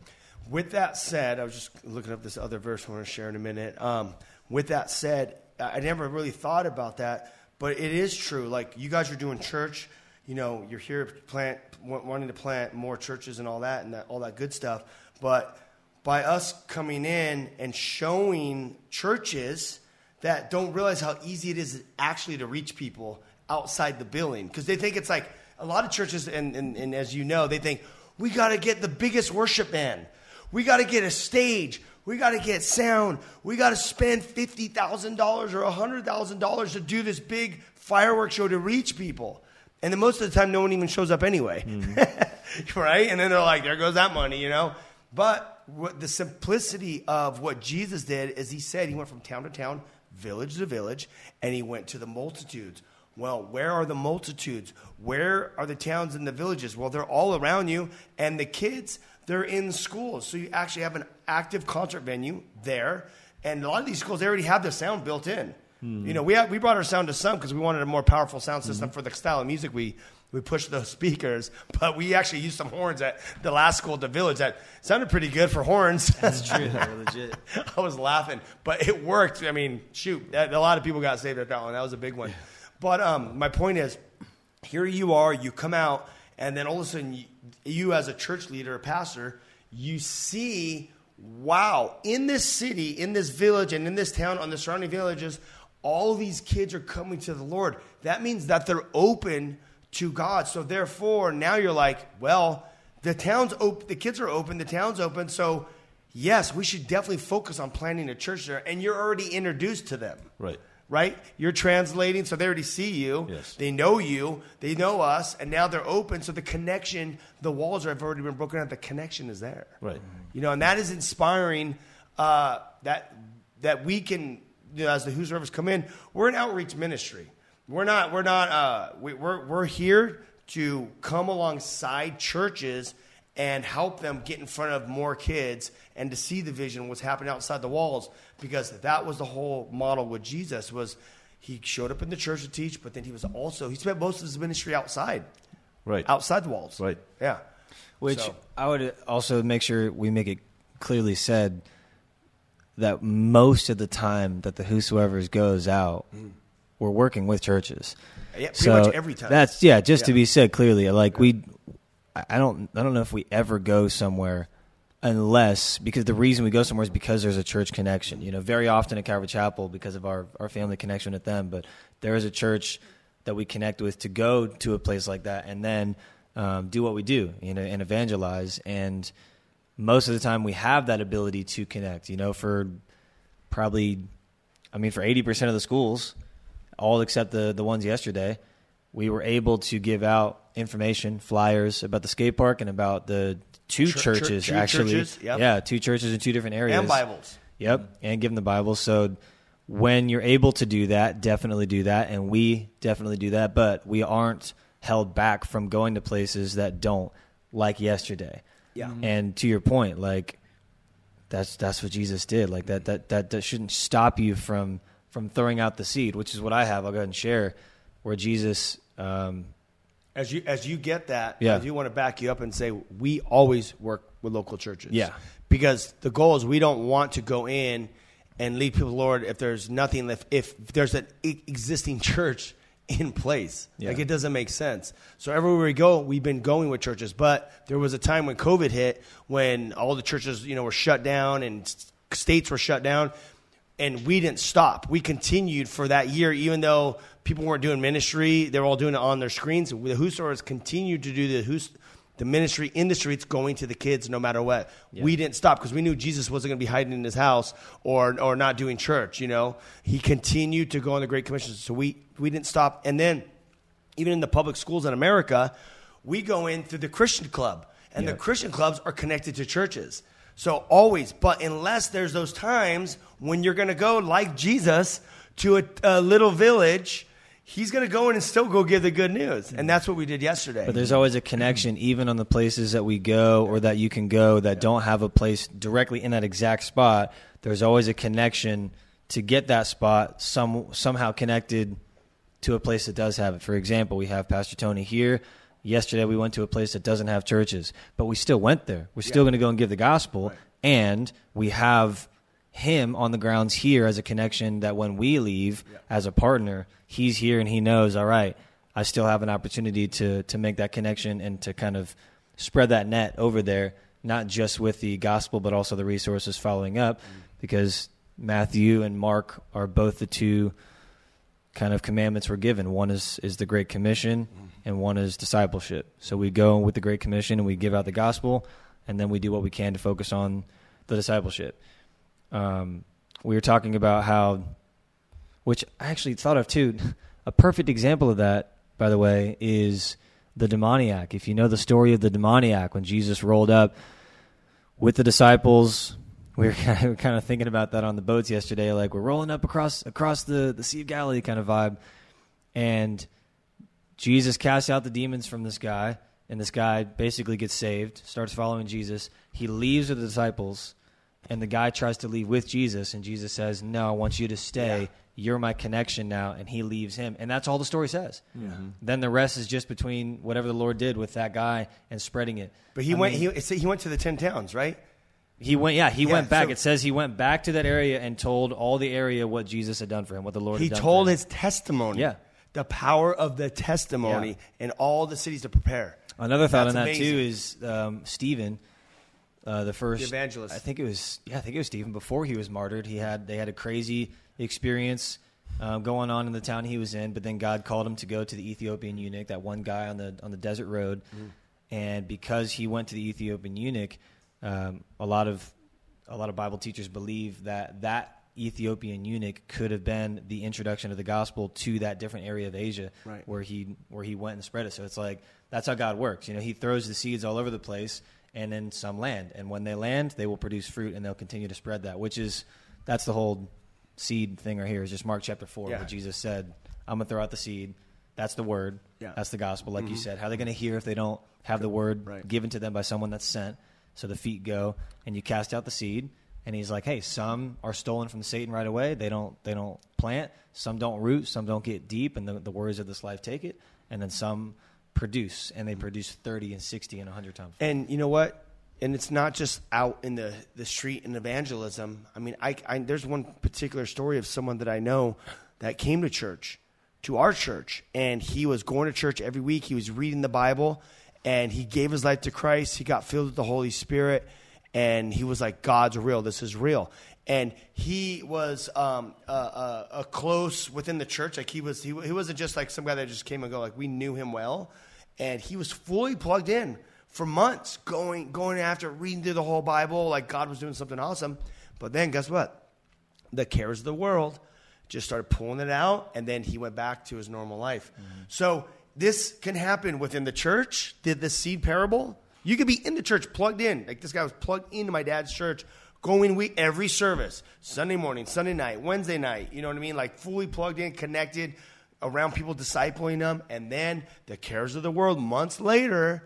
With that said, I was just looking up this other verse I want to share in a minute. Um, with that said, I never really thought about that, but it is true. Like you guys are doing church, you know, you're here plant wanting to plant more churches and all that and that, all that good stuff. But by us coming in and showing churches that don't realize how easy it is actually to reach people outside the building because they think it's like a lot of churches, and, and, and as you know, they think we got to get the biggest worship band, we got to get a stage, we got to get sound, we got to spend fifty thousand dollars or hundred thousand dollars to do this big fireworks show to reach people. And then most of the time, no one even shows up anyway, mm-hmm. right? And then they're like, "There goes that money," you know. But the simplicity of what Jesus did is he said he went from town to town, village to village, and he went to the multitudes. Well, where are the multitudes? Where are the towns and the villages? Well, they're all around you, and the kids, they're in schools. So you actually have an active concert venue there, and a lot of these schools, they already have the sound built in. Mm-hmm. You know, we, we brought our sound to some because we wanted a more powerful sound system mm-hmm. for the style of music we we pushed those speakers, but we actually used some horns at the last school at the village that sounded pretty good for horns. That's true. legit. I was laughing, but it worked. I mean, shoot, a lot of people got saved at that one. That was a big one. But um, my point is, here you are, you come out, and then all of a sudden, you, you as a church leader, a pastor, you see, wow, in this city, in this village, and in this town, on the surrounding villages, all these kids are coming to the Lord. That means that they're open to God. So therefore, now you're like, well, The town's open. The kids are open. The town's open. So, yes, we should definitely focus on planting a church there. And you're already introduced to them. Right. Right? You're translating, so they already see you. Yes. They know you. They know us, and now they're open. So the connection, the walls have already been broken out. The connection is there. Right. You know, and that is inspiring. Uh, that that we can, you know, as the Whosoevers come in, we're an outreach ministry. We're not. We're not. Uh, we, we're we're here to come alongside churches and help them get in front of more kids and to see the vision what's happening outside the walls because that was the whole model with Jesus was he showed up in the church to teach but then he was also he spent most of his ministry outside Right. outside the walls Right. yeah Which So- I would also make sure we make it clearly said that most of the time that the Whosoevers goes out, we're working with churches. Yeah, pretty so much every time. That's yeah, just to be said clearly. Like we, I I don't, I don't know if we ever go somewhere unless because the reason we go somewhere is because there's a church connection. You know, very often at Calvary Chapel because of our our family connection with them, but there is a church that we connect with to go to a place like that and then um, do what we do, you know, and evangelize. And most of the time, we have that ability to connect. You know, for probably, I mean, for eighty percent of the schools, all except the the ones yesterday, we were able to give out information, flyers about the skate park and about the two Chur- chur- churches two actually. churches, yep. Yeah, two churches in two different areas and bibles Yep, and give them the Bible. So when you're able to do that, definitely do that, and we definitely do that. But we aren't held back from going to places that don't, like yesterday. Yeah. Mhm. And to your point, like that's that's what Jesus did. Like that that that, that shouldn't stop you from from throwing out the seed, which is what I have. I'll go ahead and share where Jesus. Um, as you as you get that Yeah. I do want to back you up and say we always work with local churches Yeah. because the goal is we don't want to go in and lead people Lord if there's nothing if if there's an existing church in place Yeah. like it doesn't make sense so everywhere we go we've been going with churches but there was a time when COVID hit when all the churches you know were shut down and states were shut down and we didn't stop. We continued for that year, even though people weren't doing ministry; they were all doing it on their screens. The Whosoevers continued to do the Whos, the ministry in the streets, going to the kids no matter what. We didn't stop because we knew Jesus wasn't going to be hiding in his house or or not doing church. You know, he continued to go on the Great Commission, so we we didn't stop. And then, even in the public schools in America, we go in through the Christian club, and the Christian clubs are connected to churches. So always, but unless there's those times when you're going to go like Jesus to a, a little village, he's going to go in and still go give the good news, and that's what we did yesterday. But there's always a connection, even on the places that we go or that you can go that don't have a place directly in that exact spot. There's always a connection to get that spot some somehow connected to a place that does have it. For example, we have Pastor Tony here. Yesterday, we went to a place that doesn't have churches, but we still went there. We're still going to go and give the gospel, and we have him on the grounds here as a connection that when we leave as a partner, he's here and he knows, all right, I still have an opportunity to to make that connection and to kind of spread that net over there, not just with the gospel, but also the resources following up, mm. because Matthew and Mark are both the two kind of commandments we're given. One is is the Great Commission, and one is discipleship. So we go with the Great Commission and we give out the gospel, and then we do what we can to focus on the discipleship. Um, we were talking about how, which I actually thought of too. A perfect example of that, by the way, is the demoniac. If you know the story of the demoniac, when Jesus rolled up with the disciples, we were kind of, kind of thinking about that on the boats yesterday. Like we're rolling up across across the the Sea of Galilee kind of vibe, and Jesus casts out the demons from this guy, and this guy basically gets saved, starts following Jesus. He leaves with the disciples, and the guy tries to leave with Jesus, and Jesus says, "No, I want you to stay. You're my connection now." And he leaves him, and that's all the story says. Mm-hmm. Then the rest is just between whatever the Lord did with that guy and spreading it. but he I went. mean- he he went to the ten towns, right? He went, yeah, he Yeah, went back. so- it says he went back to that area and told all the area what Jesus had done for him, what the Lord He had done. told for him. his testimony. Yeah. the power of the testimony Yeah. in all the cities to prepare. Another thought That's on that amazing. too is um, Stephen, uh, the first The evangelist. I think it was yeah, I think it was Stephen before he was martyred. He had they had a crazy experience um, going on in the town he was in, but then God called him to go to the Ethiopian eunuch, that one guy on the on the desert road, Mm. and because he went to the Ethiopian eunuch, um, a lot of a lot of Bible teachers believe that that Ethiopian eunuch could have been the introduction of the gospel to that different area of Asia Right. where he where he went and spread it. So it's like that's how God works. You know, He throws the seeds all over the place, and then some land. And when they land, they will produce fruit, and they'll continue to spread that. Which is that's the whole seed thing right here. Is just Mark chapter four, Yeah. where Jesus said, "I'm gonna throw out the seed." That's the word. Yeah. That's the gospel, like you Mhm. said. How are they going to hear if they don't have the word Right. given to them by someone that's sent? So the feet go, and you cast out the seed. And he's like, "Hey, some are stolen from Satan right away. They don't. They don't plant. Some don't root. Some don't get deep, and the, the words of this life take it. And then some produce, and they produce thirty and sixty and hundred times. And you know what? And it's not just out in the, the street in evangelism. I mean, I, I, there's one particular story of someone that I know that came to church, to our church, and he was going to church every week. He was reading the Bible, and he gave his life to Christ. He got filled with the Holy Spirit, and he was like, God's real. This is real. And he was um, uh, uh, uh, close within the church. Like he was, he, he wasn't just like some guy that just came and go. Like we knew him well, and he was fully plugged in for months, going going after reading through the whole Bible. Like God was doing something awesome. But then guess what? The cares of the world just started pulling it out, and then he went back to his normal life. So this can happen within the church. Did the seed parable? You could be in the church, plugged in. Like this guy was plugged into my dad's church, going week every service, Sunday morning, Sunday night, Wednesday night. You know what I mean? Like fully plugged in, connected, around people, discipling them, and then the cares of the world. Months later,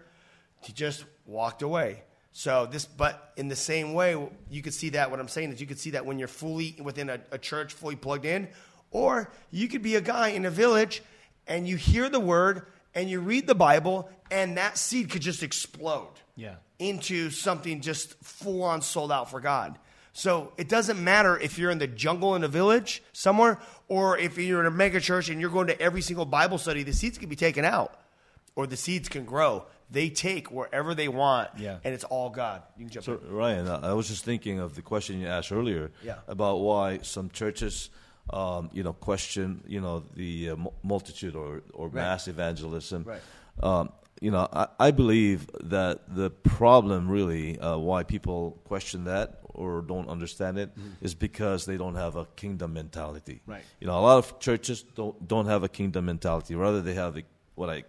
he just walked away. So this, but in the same way, you could see that. What I'm saying is, you could see that when you're fully within a, a church, fully plugged in, or you could be a guy in a village, and you hear the word, and you read the Bible, and that seed could just explode Yeah. into something just full on sold out for God. So it doesn't matter if you're in the jungle in a village somewhere, or if you're in a mega church and you're going to every single Bible study, the seeds can be taken out, or the seeds can grow. They take wherever they want, Yeah. and it's all God. You can jump So, in. Ryan, I I was just thinking of the question you asked earlier Yeah. about why some churches, um, you know, question, you know, the uh, multitude or, or mass evangelism. Right. Um, you know, I, I believe that the problem really uh, why people question that or don't understand it is because they don't have a kingdom mentality. Mm-hmm. Right. You know, a lot of churches don't don't have a kingdom mentality. Rather, they have the, what I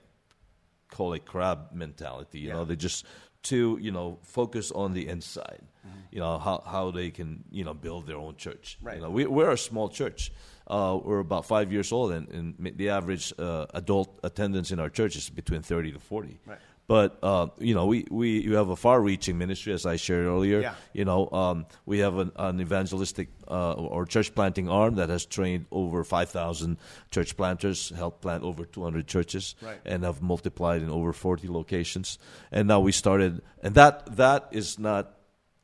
call a crab mentality. You know, they just to you know focus on the inside. You know how how they can you know build their own church. Right. You know, we, we're a small church. Uh, we're about five years old, and, and the average uh, adult attendance in our church is between thirty to forty. Right. But uh, you know, we, we you have a far-reaching ministry, as I shared earlier. Yeah. You know, um, we have an, an evangelistic uh, or church planting arm that has trained over five thousand church planters, helped plant over two hundred churches, Right. and have multiplied in over forty locations. And now we started, and that that is not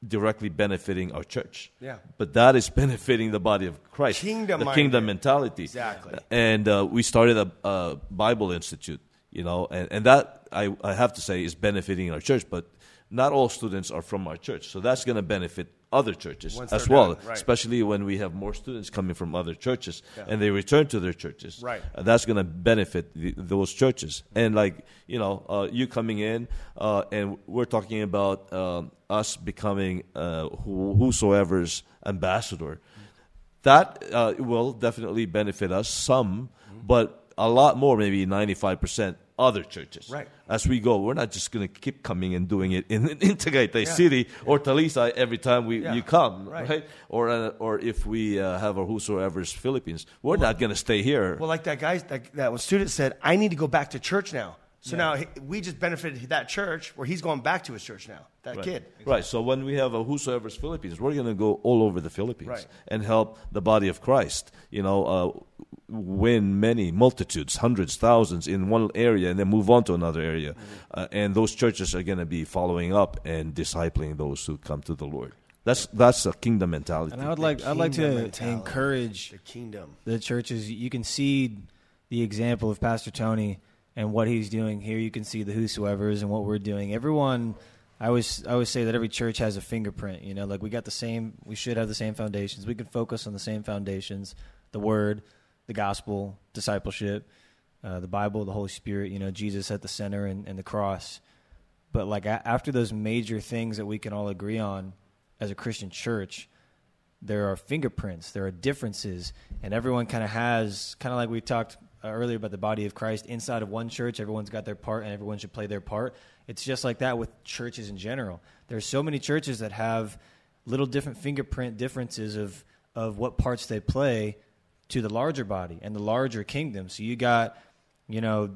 directly benefiting our church. Yeah. But that is benefiting the body of Christ. Kingdom the kingdom mentality. Exactly. And uh, we started a, a Bible Institute, you know, and, and that I, I have to say is benefiting our church, but not all students are from our church. So that's going to benefit other churches Once as well, done, right. especially when we have more students coming from other churches and they return to their churches. Right. Uh, that's going to benefit the, those churches. And like, you know, uh, you coming in uh, and we're talking about um, us becoming uh, who, Whosoevers ambassador. That uh, will definitely benefit us some, but a lot more, maybe 95% other churches. Right. As we go, we're not just going to keep coming and doing it in, in Tagaytay City or Talisay every time we, Yeah. you come, Right. right? Or, uh, or if we uh, have a Whosoevers Philippines, we're not going to stay here. Well, like that guy, that, that student said, I need to go back to church now. So now he, we just benefited that church where he's going back to his church now. That Right. kid. Right. So when we have a Whosoevers Philippines, we're going to go all over the Philippines Right. and help the body of Christ. You know, uh, win many multitudes, hundreds, thousands in one area, and then move on to another area. Mm-hmm. Uh, and those churches are going to be following up and discipling those who come to the Lord. That's that's a kingdom mentality. And I would like I'd like kingdom to mentality. encourage The kingdom. the churches. You can see the example of Pastor Tony and what he's doing here. You can see the Whosoevers and what we're doing. Everyone, I always I always say that every church has a fingerprint. You know, like we got the same. We should have the same foundations. We can focus on the same foundations: the Word, the Gospel, discipleship, uh, the Bible, the Holy Spirit. You know, Jesus at the center and, and the cross. But like a- after those major things that we can all agree on as a Christian church, there are fingerprints, there are differences, and everyone kind of has kind of like we talked earlier about the body of Christ inside of one church. Everyone's got their part, and everyone should play their part. It's just like that with churches in general. There's so many churches that have little different fingerprint differences of of what parts they play to the larger body and the larger kingdom. So you got, you know,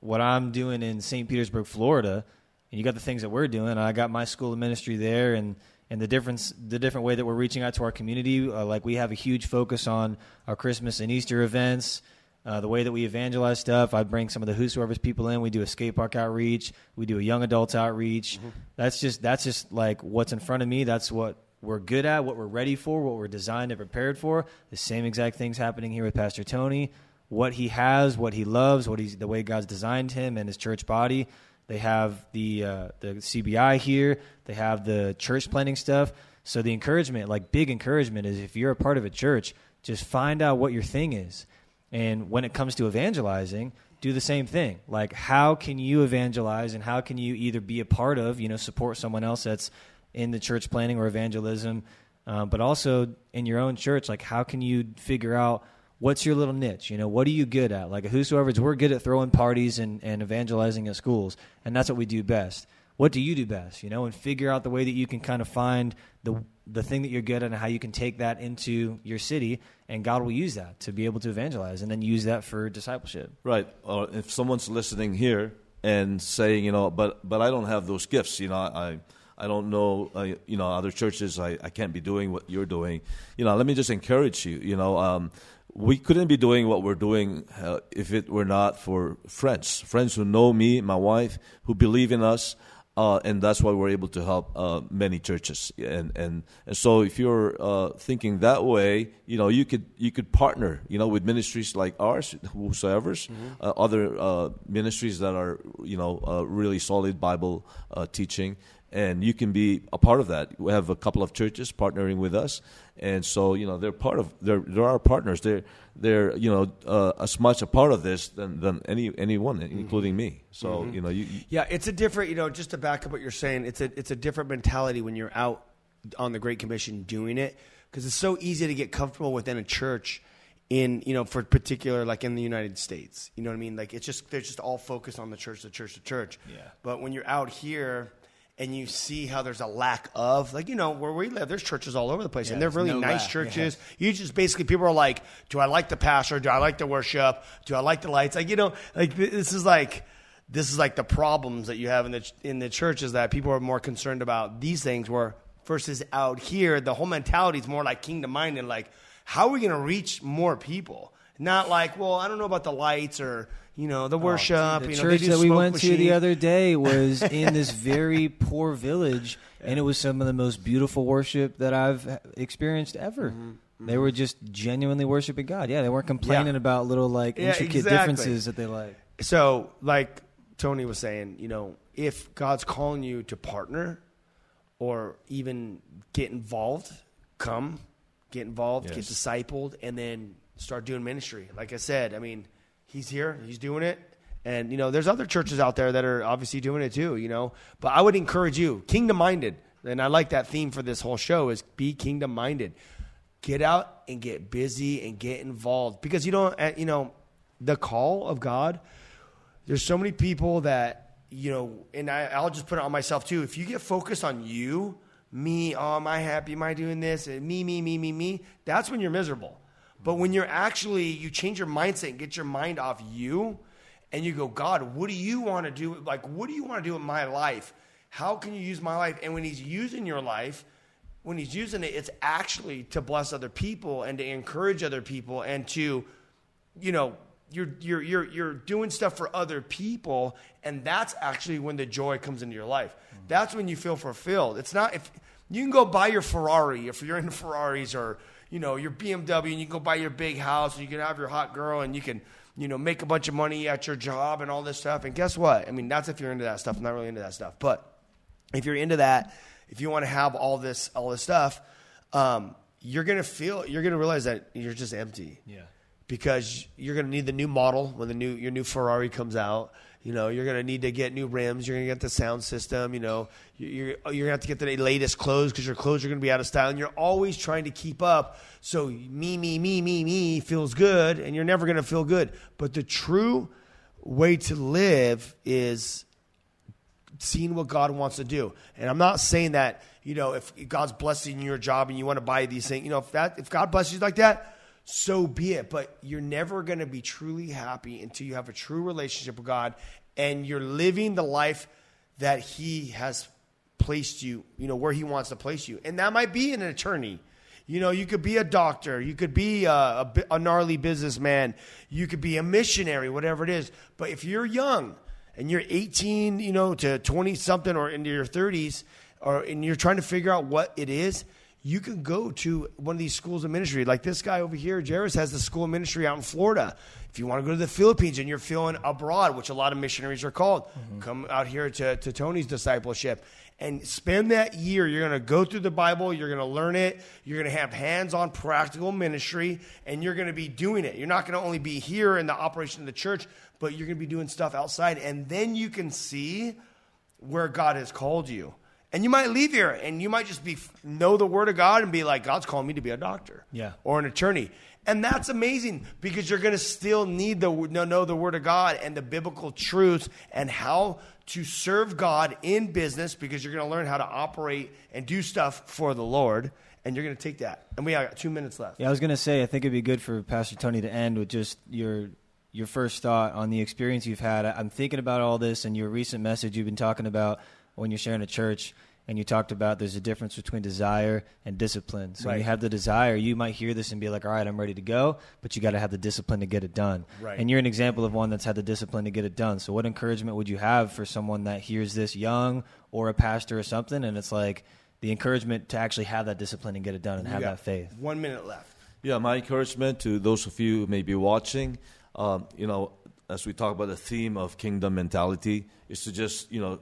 what I'm doing in St. Petersburg, Florida, and you got the things that we're doing. I got my school of ministry there, and and the difference, the different way that we're reaching out to our community. Uh, like we have a huge focus on our Christmas and Easter events. Uh, the way that we evangelize stuff, I bring some of the Whosoevers people in. We do a skate park outreach. We do a young adults outreach. Mm-hmm. That's just that's just like what's in front of me. That's what we're good at, what we're ready for, what we're designed and prepared for. The same exact things happening here with Pastor Tony. What he has, what he loves, what he's the way God's designed him and his church body. They have the uh, the CBI here. They have the church planting stuff. So the encouragement, like big encouragement, is if you're a part of a church, just find out what your thing is. And when it comes to evangelizing, do the same thing. Like, how can you evangelize and how can you either be a part of, you know, support someone else that's in the church planting or evangelism, uh, but also in your own church, like, how can you figure out what's your little niche? You know, what are you good at? Like, Whosoevers, we're good at throwing parties and, and evangelizing at schools, and that's what we do best. What do you do best? You know, and figure out the way that you can kind of find the the thing that you're good at and how you can take that into your city, and God will use that to be able to evangelize, and then use that for discipleship. Right. Or if someone's listening here and saying, you know, but but I don't have those gifts. You know, I I don't know. Uh, you know, other churches, I, I can't be doing what you're doing. You know, let me just encourage you. You know, um, we couldn't be doing what we're doing uh, if it were not for friends, friends who know me, my wife, who believe in us. Uh, and that's why we're able to help uh, many churches. And, and and so, if you're uh, thinking that way, you know, you could you could partner, you know, with ministries like ours, Whosoevers, uh, other uh, ministries that are, you know, uh, really solid Bible teaching, and you can be a part of that. We have a couple of churches partnering with us, and so you know they're part of they're they're our partners. They're they're you know uh, as much a part of this than than any anyone, including me. So Mhm. you know you, you Yeah, it's a different, you know, just to back up what you're saying, it's a it's a different mentality when you're out on the Great Commission doing it because it's so easy to get comfortable within a church in, you know, for particular like in the United States. You know what I mean? Like it's just they're just all focused on the church, the church, the church. Yeah. But when you're out here and you see how there's a lack of like you know where we live there's churches all over the place Yeah, and they're really no nice lack, churches. You just basically people are like do i like the pastor? Do i like the worship? Do i like the lights? Like you know like this is like this is like the problems that you have in the in the church is that people are more concerned about these things where versus out here the whole mentality is more like kingdom minded like how are we going to reach more people? Not like well i don't know about the lights or you know the worship Oh, The you know, church that we went to the other day was in this very poor village, and it was some of the most beautiful worship that I've experienced ever. Mm-hmm, They were just genuinely worshiping God. Yeah, they weren't complaining about little like Yeah, intricate exactly. differences that they like. So, like Tony was saying, you know, if God's calling you to partner or even get involved, come, get involved, get discipled, and then start doing ministry. Like I said, I mean, he's here, he's doing it. And, you know, there's other churches out there that are obviously doing it too, you know. But I would encourage you, kingdom minded. And I like that theme for this whole show is be kingdom minded. Get out and get busy and get involved because you don't, uh, you know, the call of God there's so many people that you know and I, i'll just put it on myself too if you get focused on you me oh am i happy am i doing this and me me me me me that's when you're miserable but when you're actually you change your mindset and get your mind off you and you go god what do you want to do like what do you want to do in my life? How can you use my life? And when he's using your life when he's using it it's actually to bless other people and to encourage other people and to you know you're you're you're you're doing stuff for other people and that's actually when the joy comes into your life. That's when you feel fulfilled. It's not if you can go buy your ferrari if you're into ferraris or you know your bmw and you can go buy your big house and you can have your hot girl and you can you know make a bunch of money at your job and all this stuff and guess what i mean that's if you're into that stuff i'm not really into that stuff but if you're into that, if you want to have all this all this stuff, um, you're gonna feel you're gonna realize that you're just empty. Yeah. Because you're going to need the new model when the new your new Ferrari comes out. You know, you're going to need to get new rims. You're going to get the sound system. You know, you're you're oh, going to have to get the latest clothes because your clothes are going to be out of style, and you're always trying to keep up. So me, me, me, me, me feels good, and you're never going to feel good. But the true way to live is seeing what God wants to do. And I'm not saying that, you know, if God's blessing your job and you want to buy these things, you know, if that if God blesses you like that, so be it. But you're never going to be truly happy until you have a true relationship with God and you're living the life that he has placed you, you know, where he wants to place you. And that might be an attorney. You know, you could be a doctor, you could be a, a, a gnarly businessman, you could be a missionary, whatever it is. But if you're young, and you're 18, you know, to 20 something or into your 30s, or and you're trying to figure out what it is, you can go to one of these schools of ministry. Like this guy over here, Jairus, has the school of ministry out in Florida. If you want to go to the Philippines and you're feeling abroad, which a lot of missionaries are called, mm-hmm. come out here to, to Tony's discipleship and spend that year. You're going to go through the Bible, you're going to learn it, you're going to have hands on practical ministry, and you're going to be doing it. You're not going to only be here in the operation of the church, but you're going to be doing stuff outside. And then you can see where God has called you. And you might leave here and you might just be know the word of God and be like, God's calling me to be a doctor. Yeah. Or an attorney. And that's amazing because you're going to still need to know the word of God and the biblical truths and how to serve God in business because you're going to learn how to operate and do stuff for the Lord. And you're going to take that. And we got two minutes left. Yeah, I was going to say, I think it'd be good for Pastor Tony to end with just your your first thought on the experience you've had. I'm thinking about all this and your recent message you've been talking about when you're sharing a church and you talked about there's a difference between desire and discipline. So right. when you have the desire, you might hear this and be like, "All right, I'm ready to go," but you got to have the discipline to get it done. Right. And you're an example of one that's had the discipline to get it done. So what encouragement would you have for someone that hears this young or a pastor or something and it's like the encouragement to actually have that discipline and get it done and you have that faith? 1 minute left. Yeah, my encouragement to those of you who may be watching, um, you know, as we talk about the theme of kingdom mentality, is to just, you know,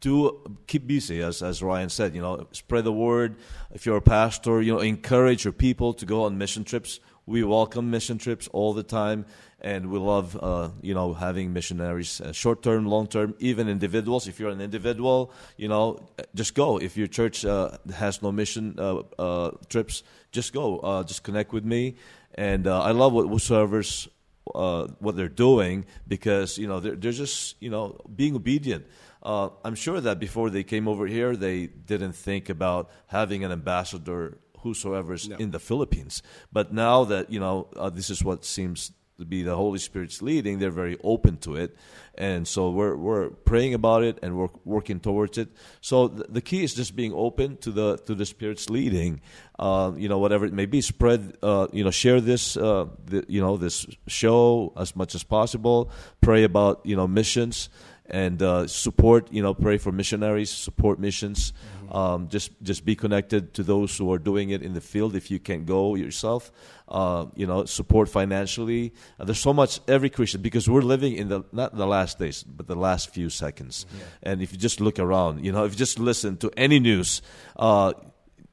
do keep busy as as Ryan said you know spread the word. If you're a pastor you know encourage your people to go on mission trips. We welcome mission trips all the time and we love uh, you know having missionaries uh, short term long term even individuals. If you're an individual you know just go. If your church uh, has no mission uh, uh, trips just go uh, just connect with me. And I love what Whosoevers what they're doing because you know they're, they're just you know being obedient uh, I'm sure that before they came over here, they didn't think about having an ambassador Whosoevers no. in the Philippines. But now that you know uh, this is what seems to be the Holy Spirit's leading, they're very open to it, and so we're we're praying about it and we're working towards it. So th- the key is just being open to the to the Spirit's leading. Uh, you know, whatever it may be, spread. Uh, you know, share this. Uh, the, you know, this show as much as possible. Pray about you know missions and uh, support. You know, pray for missionaries, support missions. Mm-hmm. Um, just just be connected to those who are doing it in the field. If you can go yourself, uh, you know, support financially. Uh, there's so much every Christian because we're living in the not the last days, but the last few seconds. Yeah. And if you just look around, you know, if you just listen to any news, uh,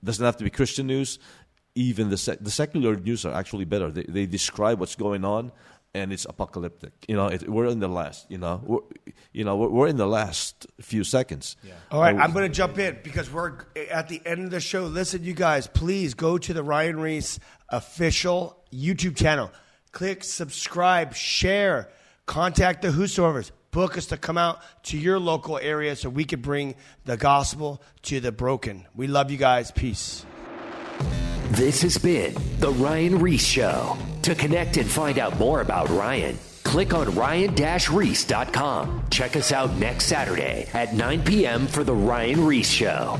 doesn't have to be Christian news. Even the sec- the secular news are actually better. They, they describe what's going on and it's apocalyptic. You know, it, we're in the last. You know, we're, you know, we're, we're in the last few seconds. Yeah. All right, I'm going to jump in because we're at the end of the show. Listen, you guys, please go to the Ryan Ries official YouTube channel. Click subscribe, share, contact the Whosoevers. Book us to come out to your local area so we can bring the gospel to the broken. We love you guys. Peace. This has been The Ryan Ries Show. To connect and find out more about Ryan, click on ryan-reese.com. Check us out next Saturday at 9 p.m. for The Ryan Ries Show.